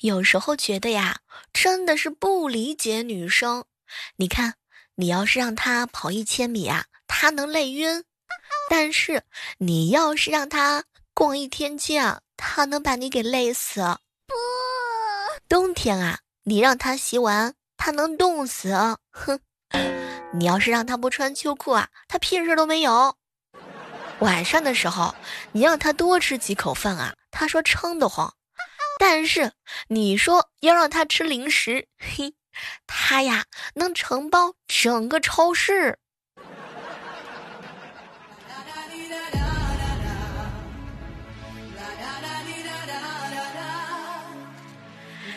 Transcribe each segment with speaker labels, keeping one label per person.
Speaker 1: 有时候觉得呀，真的是不理解女生。你看，你要是让她跑一千米啊，她能累晕；但是你要是让她逛一天街啊，她能把你给累死。不，冬天啊，你让她洗碗，她能冻死。哼，你要是让她不穿秋裤啊，她屁事都没有。晚上的时候，你让她多吃几口饭啊，她说撑得慌。但是你说要让他吃零食，嘿，他呀能承包整个超市。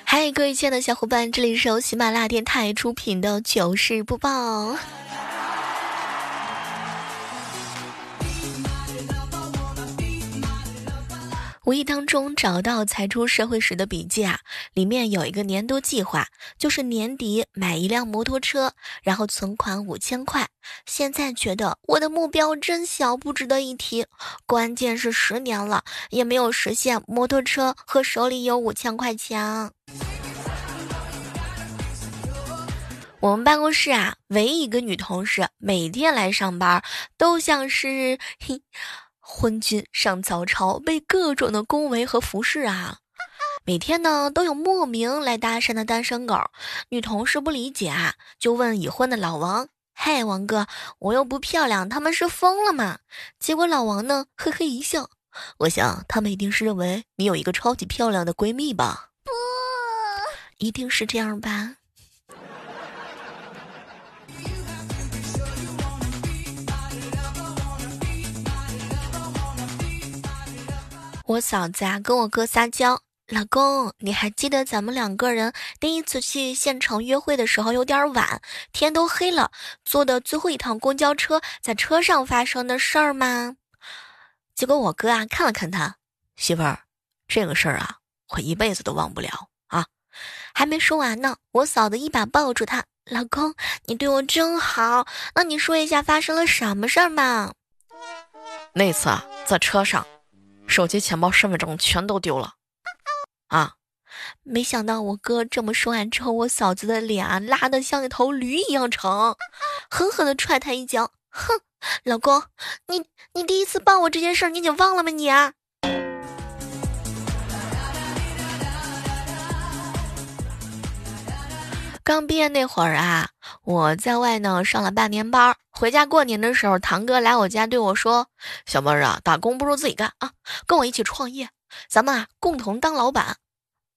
Speaker 1: 嗨，各位亲爱的小伙伴，这里是由喜马拉雅电台出品的糗事播报。无意当中找到才出社会时的笔记啊，里面有一个年度计划，就是年底买一辆摩托车，然后存款五千块。现在觉得我的目标真小，不值得一提。关键是十年了也没有实现摩托车和手里有五千块钱。我们办公室啊，唯一一个女同事，每天来上班都像是嘿。昏君上早朝，被各种的恭维和服侍啊！每天呢都有莫名来搭讪的单身狗，女同事不理解啊，就问已婚的老王：“嘿，王哥，我又不漂亮，他们是疯了吗？”结果老王呢嘿嘿一笑：“我想他们一定是认为你有一个超级漂亮的闺蜜吧？不，一定是这样吧。”我嫂子啊，跟我哥撒娇：“老公，你还记得咱们两个人第一次去县城约会的时候有点晚，天都黑了，坐的最后一趟公交车，在车上发生的事儿吗？”结果我哥啊看了看他媳妇儿，这个事儿啊，我一辈子都忘不了啊！还没说完呢，我嫂子一把抱住他：“老公，你对我真好，那你说一下发生了什么事儿嘛？”
Speaker 2: 那次啊，在车上。手机、钱包、身份证全都丢了，啊！
Speaker 1: 没想到我哥这么说完之后，我嫂子的脸啊拉的像一头驴一样长，狠狠的踹他一脚，哼！老公，你你第一次抱我这件事你已经忘了吗？你啊！刚毕业那会儿啊，我在外呢上了半年班，回家过年的时候，堂哥来我家对我说：“小妹儿啊，打工不如自己干啊，跟我一起创业，咱们啊共同当老板。”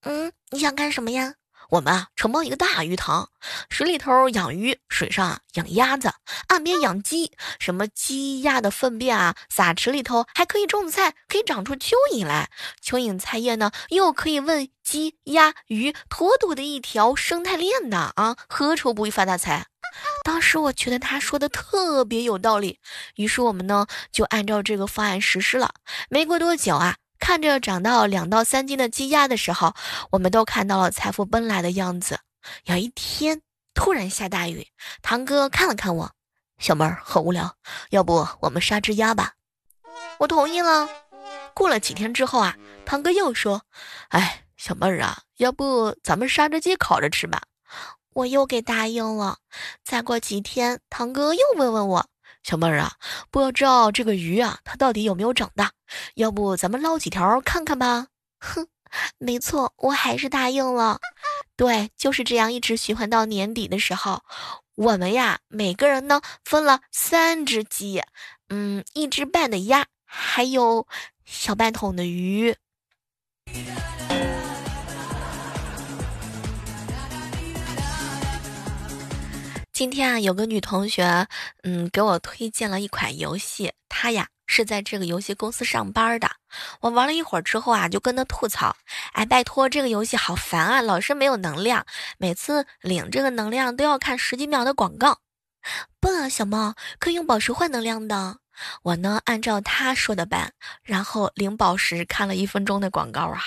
Speaker 1: 嗯，你想干什么呀？我们啊，承包一个大鱼塘，水里头养鱼，水上养鸭子，岸边养鸡。什么鸡鸭的粪便啊，撒池里头还可以种菜，可以长出蚯蚓来。蚯蚓菜叶呢，又可以为鸡鸭鱼妥妥的一条生态链呢啊，何愁不会发大财？当时我觉得他说的特别有道理，于是我们呢就按照这个方案实施了。没过多久啊。看着长到两到三斤的鸡鸭的时候，我们都看到了财富奔来的样子。有一天突然下大雨，堂哥看了看我，小妹儿很无聊，要不我们杀只鸭吧？我同意了。过了几天之后啊，堂哥又说：“哎，小妹儿啊，要不咱们杀只鸡烤着吃吧？”我又给答应了。再过几天，堂哥又问问我。小妹儿啊，不知道这个鱼啊，它到底有没有长大？要不咱们捞几条看看吧？哼，没错，我还是答应了。对，就是这样，一直循环到年底的时候，我们呀，每个人呢分了三只鸡，嗯，一只半的鸭，还有小半桶的鱼。今天啊，有个女同学，嗯，给我推荐了一款游戏。她呀是在这个游戏公司上班的。我玩了一会儿之后啊，就跟她吐槽：“哎，拜托，这个游戏好烦啊，老是没有能量，每次领这个能量都要看十几秒的广告。”不，小猫可以用宝石换能量的。我呢，按照她说的办，然后领宝石看了一分钟的广告啊。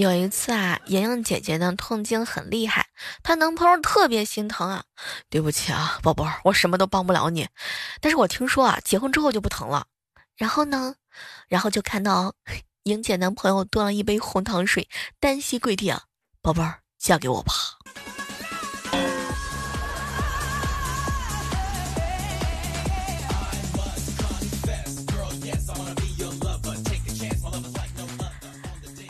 Speaker 1: 有一次啊，莹莹姐姐呢痛经很厉害，她男朋友特别心疼啊。对不起啊，宝贝儿，我什么都帮不了你。但是我听说啊，结婚之后就不疼了。然后呢，然后就看到莹姐男朋友端了一杯红糖水，单膝跪地啊，宝贝儿，嫁给我吧。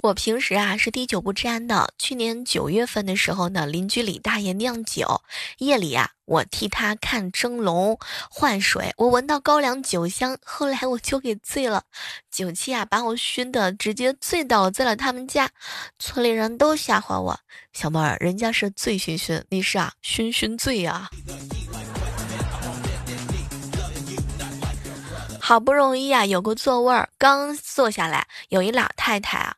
Speaker 1: 我平时啊是滴酒不沾的。去年九月份的时候呢，邻居李大爷酿酒，夜里啊我替他看蒸笼换水，我闻到高粱酒香，后来我就给醉了，酒气啊把我熏的直接醉倒在了他们家，村里人都吓坏我，小妹儿，人家是醉醺醺，你是啊醺醺醉呀。好不容易啊，有个座位儿，刚坐下来，有一老太太啊，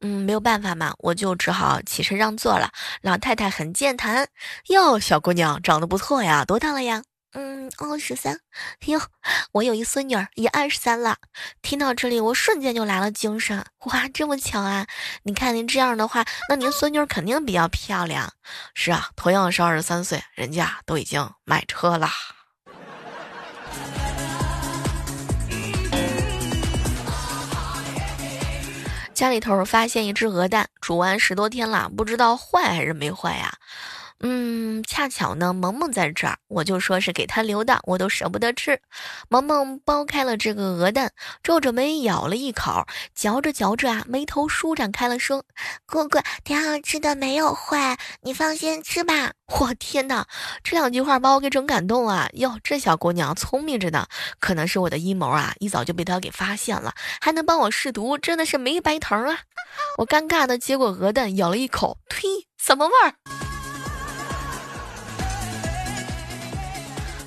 Speaker 1: 嗯，没有办法嘛，我就只好起身让座了。老太太很健谈，哟，小姑娘长得不错呀，多大了呀？嗯，二十三。哟，我有一孙女儿，也二十三了。听到这里，我瞬间就来了精神。哇，这么巧啊！你看您这样的话，那您孙女儿肯定比较漂亮。是啊，同样是二十三岁，人家都已经买车了。家里头发现一只鹅蛋，煮完十多天了，不知道坏还是没坏呀。嗯，恰巧呢，萌萌在这儿，我就说是给他留的，我都舍不得吃。萌萌剥开了这个鹅蛋，皱着眉咬了一口，嚼着嚼着啊，眉头舒展开了，说：“哥哥，挺好吃的，没有坏，你放心吃吧。”我天哪，这两句话把我给整感动啊！哟，这小姑娘聪明着呢，可能是我的阴谋啊，一早就被她给发现了，还能帮我试毒，真的是没白疼啊！我尴尬的接过鹅蛋，咬了一口，呸，什么味儿？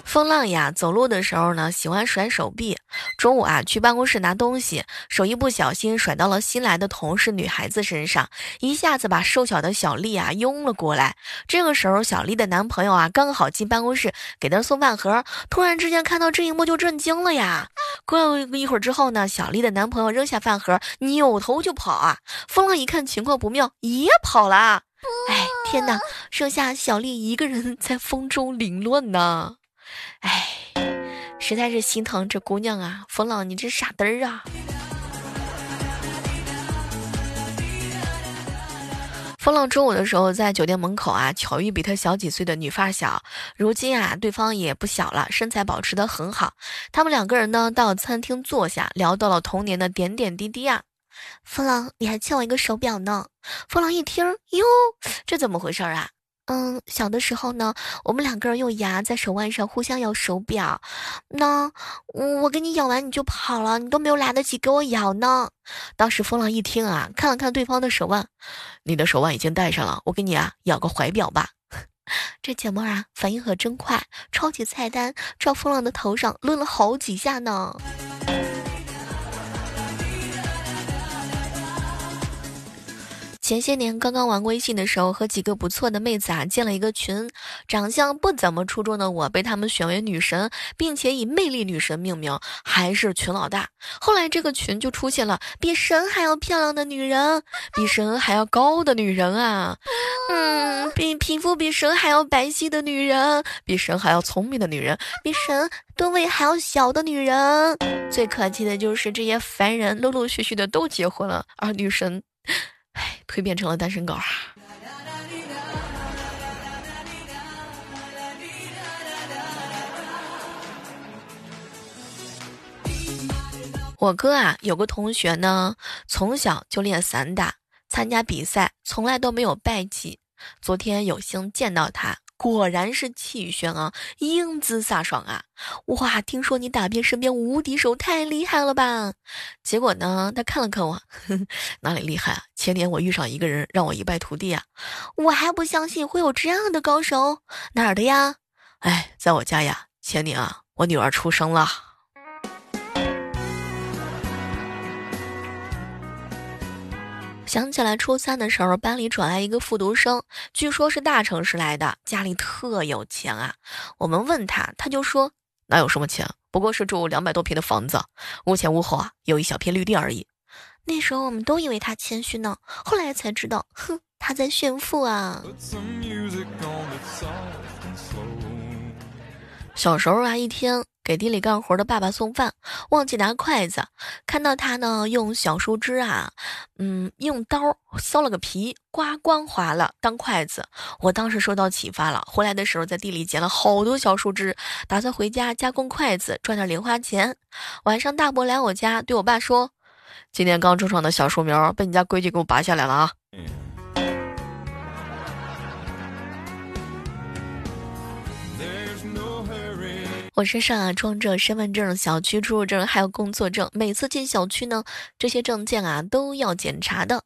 Speaker 1: 风浪呀，走路的时候呢，喜欢甩手臂。中午啊，去办公室拿东西，手一不小心甩到了新来的同事女孩子身上，一下子把瘦小的小丽啊拥了过来。这个时候，小丽的男朋友啊刚好进办公室给她送饭盒，突然之间看到这一幕就震惊了呀。过了一会儿之后呢，小丽的男朋友扔下饭盒，扭头就跑啊。风浪一看情况不妙，也跑了。哎，天哪，剩下小丽一个人在风中凌乱呢。哎，实在是心疼这姑娘啊！风浪，你这傻嘚儿啊！风浪中午的时候在酒店门口啊，巧遇比他小几岁的女发小。如今啊，对方也不小了，身材保持得很好。他们两个人呢，到餐厅坐下，聊到了童年的点点滴滴啊。风浪，你还欠我一个手表呢。风浪一听，哟，这怎么回事啊？嗯，小的时候呢，我们两个人用牙在手腕上互相咬手表，那我给你咬完你就跑了，你都没有来得及给我咬呢。当时风浪一听啊，看了看对方的手腕，你的手腕已经戴上了，我给你啊咬个怀表吧。这姐妹啊，反应可真快，抄起菜单照风浪的头上抡了好几下呢。前些年刚刚玩微信的时候，和几个不错的妹子啊建了一个群，长相不怎么出众的我被他们选为女神，并且以魅力女神命名，还是群老大。后来这个群就出现了比神还要漂亮的女人，比神还要高的女人啊，嗯，比皮肤比神还要白皙的女人，比神还要聪明的女人，比神吨位还要小的女人。最可气的就是这些凡人陆陆续续的都结婚了，而女神。唉，蜕变成了单身狗啊！我哥啊，有个同学呢，从小就练散打，参加比赛从来都没有败绩。昨天有幸见到他。果然是气宇轩昂，英姿飒爽啊！哇，听说你打遍身边无敌手，太厉害了吧？结果呢，他看了看我，哪里厉害啊？前年我遇上一个人，让我一败涂地啊！我还不相信会有这样的高手，哪儿的呀？哎，在我家呀。前年啊，我女儿出生了。想起来初三的时候，班里转来一个复读生，据说是大城市来的，家里特有钱啊。我们问他，他就说哪有什么钱，不过是住两百多平的房子，屋前屋后啊有一小片绿地而已。那时候我们都以为他谦虚呢，后来才知道，哼，他在炫富啊。小时候啊，一天。给地里干活的爸爸送饭，忘记拿筷子，看到他呢用小树枝啊，嗯，用刀削了个皮，刮光滑了当筷子。我当时受到启发了，回来的时候在地里捡了好多小树枝，打算回家加工筷子赚点零花钱。晚上大伯来我家，对我爸说：“
Speaker 2: 今天刚种上的小树苗被你家闺女给我拔下来了啊。”
Speaker 1: 嗯我身上啊装着身份证、小区出入证还有工作证，每次进小区呢，这些证件啊都要检查的。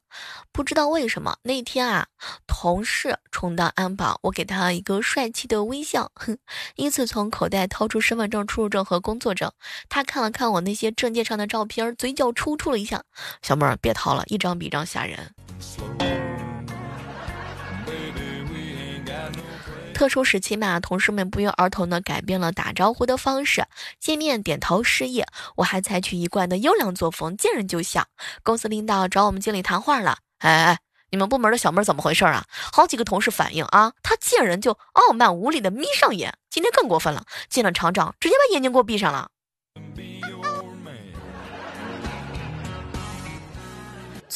Speaker 1: 不知道为什么那天啊，同事充当安保，我给他一个帅气的微笑，哼，依次从口袋掏出身份证、出入证和工作证。他看了看我那些证件上的照片，嘴角抽搐了一下。
Speaker 2: 小妹儿别掏了，一张比一张吓人。
Speaker 1: 特殊时期嘛，同事们不约而同的改变了打招呼的方式，见面点头示意。我还采取一贯的优良作风，见人就笑。公司领导找我们经理谈话了，
Speaker 2: 哎哎，你们部门的小妹怎么回事啊？好几个同事反映啊，她见人就傲慢无礼的眯上眼，今天更过分了，见了厂长直接把眼睛给我闭上了。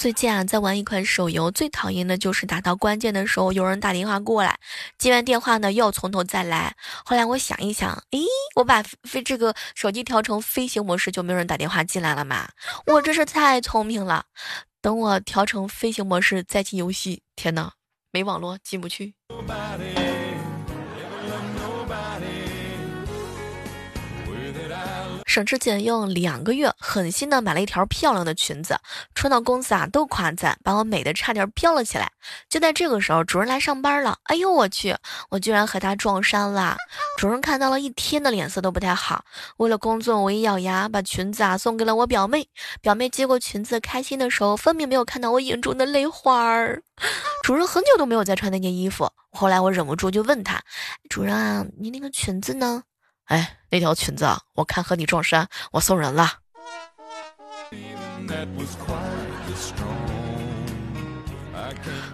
Speaker 1: 最近啊，在玩一款手游，最讨厌的就是打到关键的时候，有人打电话过来，接完电话呢，又要从头再来。后来我想一想，诶，我把飞这个手机调成飞行模式，就没有人打电话进来了嘛？我真是太聪明了。等我调成飞行模式再进游戏，天哪，没网络进不去。省吃俭用两个月，狠心的买了一条漂亮的裙子，穿到公司啊都夸赞，把我美的差点飘了起来。就在这个时候，主任来上班了，哎呦我去，我居然和他撞衫了。主任看到了一天的脸色都不太好，为了工作，我一咬牙把裙子啊送给了我表妹。表妹接过裙子，开心的时候分明没有看到我眼中的泪花儿。主任很久都没有再穿那件衣服，后来我忍不住就问他，主任啊，你那个裙子呢？
Speaker 2: 哎，那条裙子啊，我看和你撞衫，我送人了。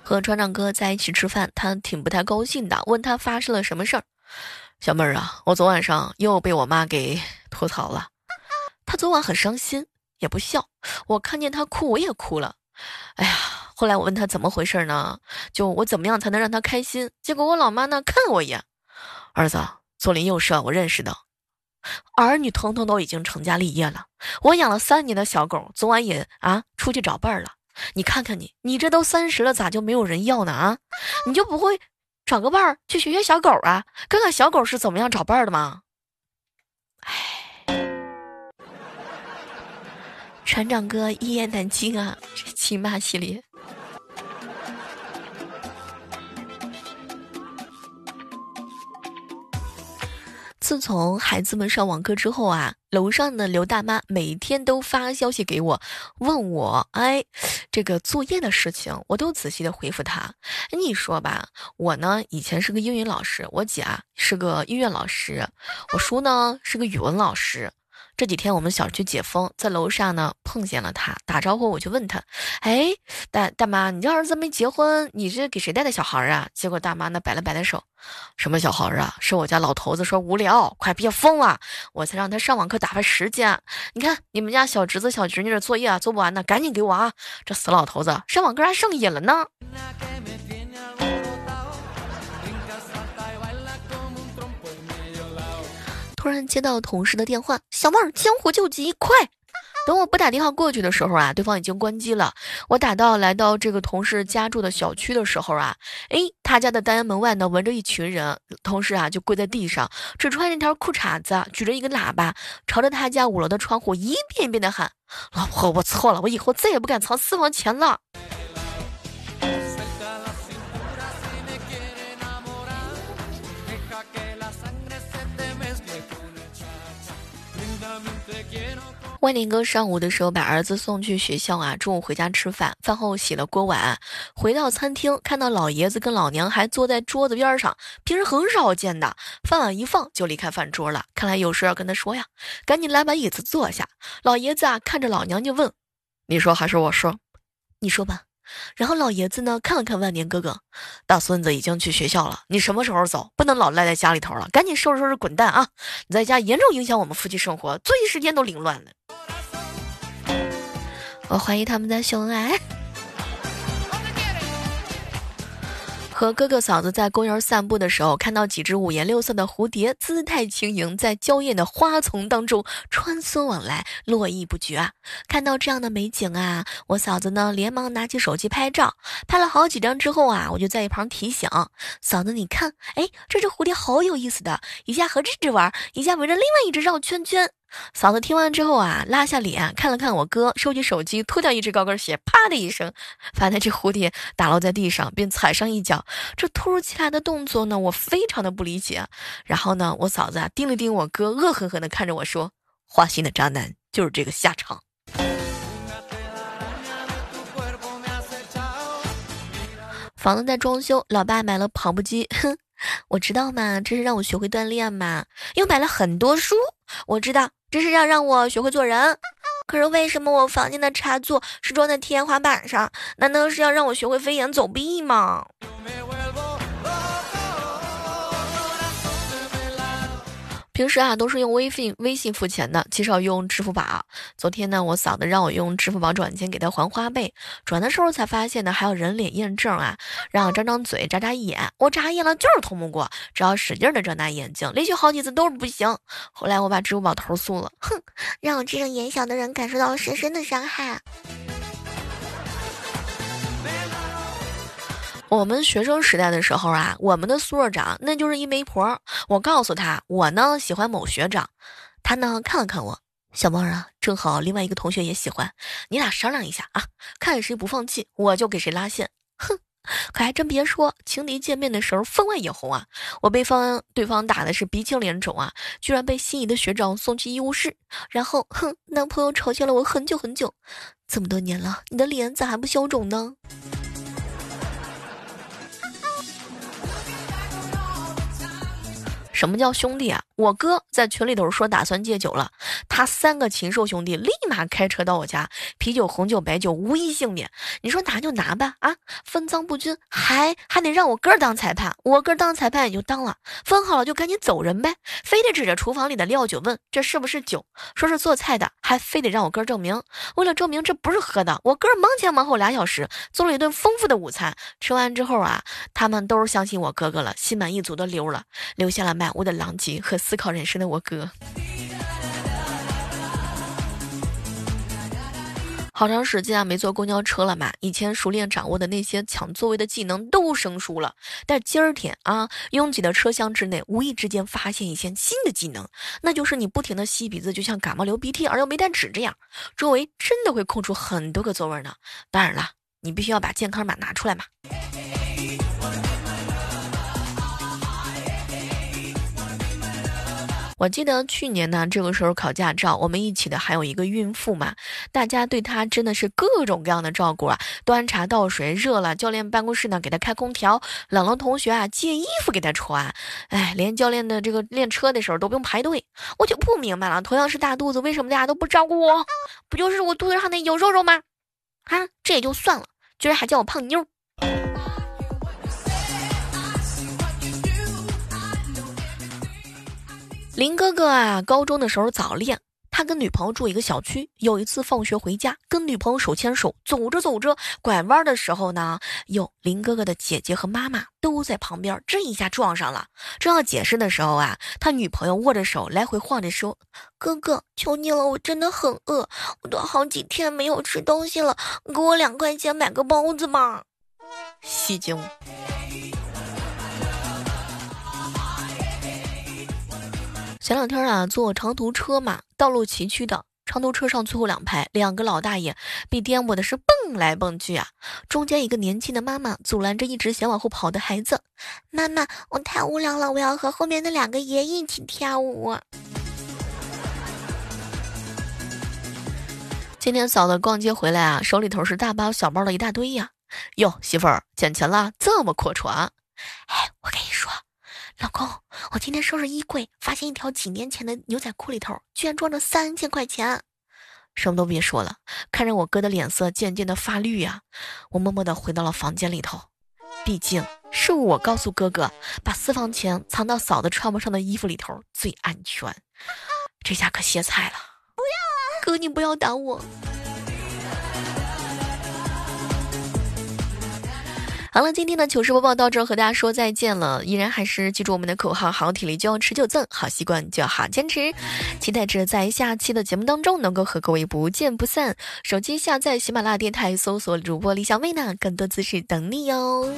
Speaker 1: 和船长哥在一起吃饭，他挺不太高兴的，问他发生了什么事儿。
Speaker 2: 小妹儿啊，我昨晚上又被我妈给吐槽了。
Speaker 1: 他昨晚很伤心，也不笑。我看见他哭，我也哭了。哎呀，后来我问他怎么回事呢？就我怎么样才能让他开心？结果我老妈呢看了我一眼，
Speaker 2: 儿子。左邻右舍，我认识的
Speaker 1: 儿女，通通都已经成家立业了。我养了三年的小狗，昨晚也啊出去找伴儿了。你看看你，你这都三十了，咋就没有人要呢？啊，你就不会找个伴儿去学学小狗啊，看看小狗是怎么样找伴儿的吗？哎，船长哥一言难尽啊，这亲妈系列。自从孩子们上网课之后啊，楼上的刘大妈每天都发消息给我，问我，哎，这个作业的事情，我都仔细的回复她。你说吧，我呢以前是个英语老师，我姐啊是个音乐老师，我叔呢是个语文老师。这几天我们小区解封，在楼上呢碰见了他，打招呼我就问他，哎，大大妈，你这儿子没结婚，你是给谁带的小孩啊？结果大妈呢摆了摆的手，
Speaker 2: 什么小孩啊？是我家老头子说无聊，快别疯了，我才让他上网课打发时间。你看你们家小侄子小侄女的作业啊做不完呢，赶紧给我啊！这死老头子上网课还上瘾了呢。突然接到同事的电话，小妹儿，江湖救急，快！等我不打电话过去的时候啊，对方已经关机了。我打到来到这个同事家住的小区的时候啊，哎，他家的单元门外呢围着一群人，同事啊就跪在地上，只穿一条裤衩子，举着一个喇叭，朝着他家五楼的窗户一遍一遍的喊：“老婆，我错了，我以后再也不敢藏私房钱了。”万年哥上午的时候把儿子送去学校啊，中午回家吃饭，饭后洗了锅碗，回到餐厅看到老爷子跟老娘还坐在桌子边上，平时很少见的。饭碗一放就离开饭桌了，看来有事要跟他说呀，赶紧来把椅子坐下。老爷子啊看着老娘就问：“你说还是我说？
Speaker 1: 你说吧。”然后老爷子呢看了看万年哥哥，大孙子已经去学校了，你什么时候走？不能老赖在家里头了，赶紧收拾收拾滚蛋啊！你在家严重影响我们夫妻生活，作息时间都凌乱了。我怀疑他们在秀恩爱。和哥哥嫂子在公园散步的时候，看到几只五颜六色的蝴蝶，姿态轻盈，在娇艳的花丛当中穿梭往来，络绎不绝啊！看到这样的美景啊，我嫂子呢连忙拿起手机拍照，拍了好几张之后啊，我就在一旁提醒嫂子：“你看，哎，这只蝴蝶好有意思的，一下和这只玩，一下围着另外一只绕圈圈。”嫂子听完之后啊，拉下脸看了看我哥，收起手机，脱掉一只高跟鞋，啪的一声，把那只蝴蝶打落在地上，并踩上一脚。这突如其来的动作呢，我非常的不理解。然后呢，我嫂子啊盯了盯我哥，恶狠狠地看着我说：“花心的渣男就是这个下场。”房子在装修，老爸买了跑步机，哼。我知道嘛，这是让我学会锻炼嘛。又买了很多书，我知道这是要让我学会做人。可是为什么我房间的插座是装在天花板上？难道是要让我学会飞檐走壁吗？平时啊都是用微信微信付钱的，极少用支付宝。昨天呢，我嫂子让我用支付宝转钱给她还花呗，转的时候才发现呢还有人脸验证啊，让我张张嘴眨眨眼，我眨眼了就是通不过，只要使劲的睁大眼睛，连续好几次都是不行。后来我把支付宝投诉了，哼，让我这种眼小的人感受到了深深的伤害。我们学生时代的时候啊，我们的宿舍长那就是一媒婆。我告诉他，我呢喜欢某学长，他呢看了看我，小猫啊，正好另外一个同学也喜欢，你俩商量一下啊，看谁不放弃，我就给谁拉线。哼，可还真别说，情敌见面的时候分外眼红啊！我被方对方打的是鼻青脸肿啊，居然被心仪的学长送去医务室，然后哼，男朋友嘲笑了我很久很久。这么多年了，你的脸咋还不消肿呢？什么叫兄弟啊？我哥在群里头说打算戒酒了，他三个禽兽兄弟立马开车到我家，啤酒、红酒、白酒无一幸免。你说拿就拿吧，啊，分赃不均，还还得让我哥当裁判，我哥当裁判也就当了，分好了就赶紧走人呗，非得指着厨房里的料酒问这是不是酒，说是做菜的，还非得让我哥证明。为了证明这不是喝的，我哥忙前忙后俩小时做了一顿丰富的午餐。吃完之后啊，他们都是相信我哥哥了，心满意足的溜了，留下了满屋的狼藉和思考人生的我哥。好长时间啊没坐公交车了嘛，以前熟练掌握的那些抢座位的技能都生疏了。但今儿天啊，拥挤的车厢之内，无意之间发现一些新的技能，那就是你不停的吸鼻子，就像感冒流鼻涕而又没带纸这样，周围真的会空出很多个座位呢。当然了，你必须要把健康码拿出来嘛。我记得去年呢，这个时候考驾照，我们一起的还有一个孕妇嘛，大家对她真的是各种各样的照顾啊，端茶倒水，热了教练办公室呢给她开空调，冷了同学啊借衣服给她穿，哎，连教练的这个练车的时候都不用排队，我就不明白了，同样是大肚子，为什么大家都不照顾我？不就是我肚子上那有肉肉吗？啊，这也就算了，居然还叫我胖妞。林哥哥啊，高中的时候早恋，他跟女朋友住一个小区。有一次放学回家，跟女朋友手牵手走着走着，拐弯的时候呢，哟，林哥哥的姐姐和妈妈都在旁边，这一下撞上了。正要解释的时候啊，他女朋友握着手来回晃着说：“哥哥，求你了，我真的很饿，我都好几天没有吃东西了，给我两块钱买个包子吧。”戏精。前两天啊，坐长途车嘛，道路崎岖的，长途车上最后两排两个老大爷被颠簸的是蹦来蹦去啊，中间一个年轻的妈妈阻拦着一直想往后跑的孩子，妈妈，我太无聊了，我要和后面的两个爷一起跳舞。今天嫂子逛街回来啊，手里头是大包小包的一大堆呀，哟，媳妇儿捡钱了，这么阔绰？哎，我跟你说。老公，我今天收拾衣柜，发现一条几年前的牛仔裤里头居然装着三千块钱。什么都别说了，看着我哥的脸色渐渐的发绿呀，我默默的回到了房间里头。毕竟是我告诉哥哥，把私房钱藏到嫂子穿不上的衣服里头最安全。这下可歇菜了。不要啊，哥，你不要打我。好了，今天的糗事播报到这儿，和大家说再见了。依然还是记住我们的口号：好体力就要持久赠，好习惯就要好坚持。期待着在下期的节目当中能够和各位不见不散。手机下载喜马拉雅电台，搜索主播李小妹呢，更多姿势等你哟。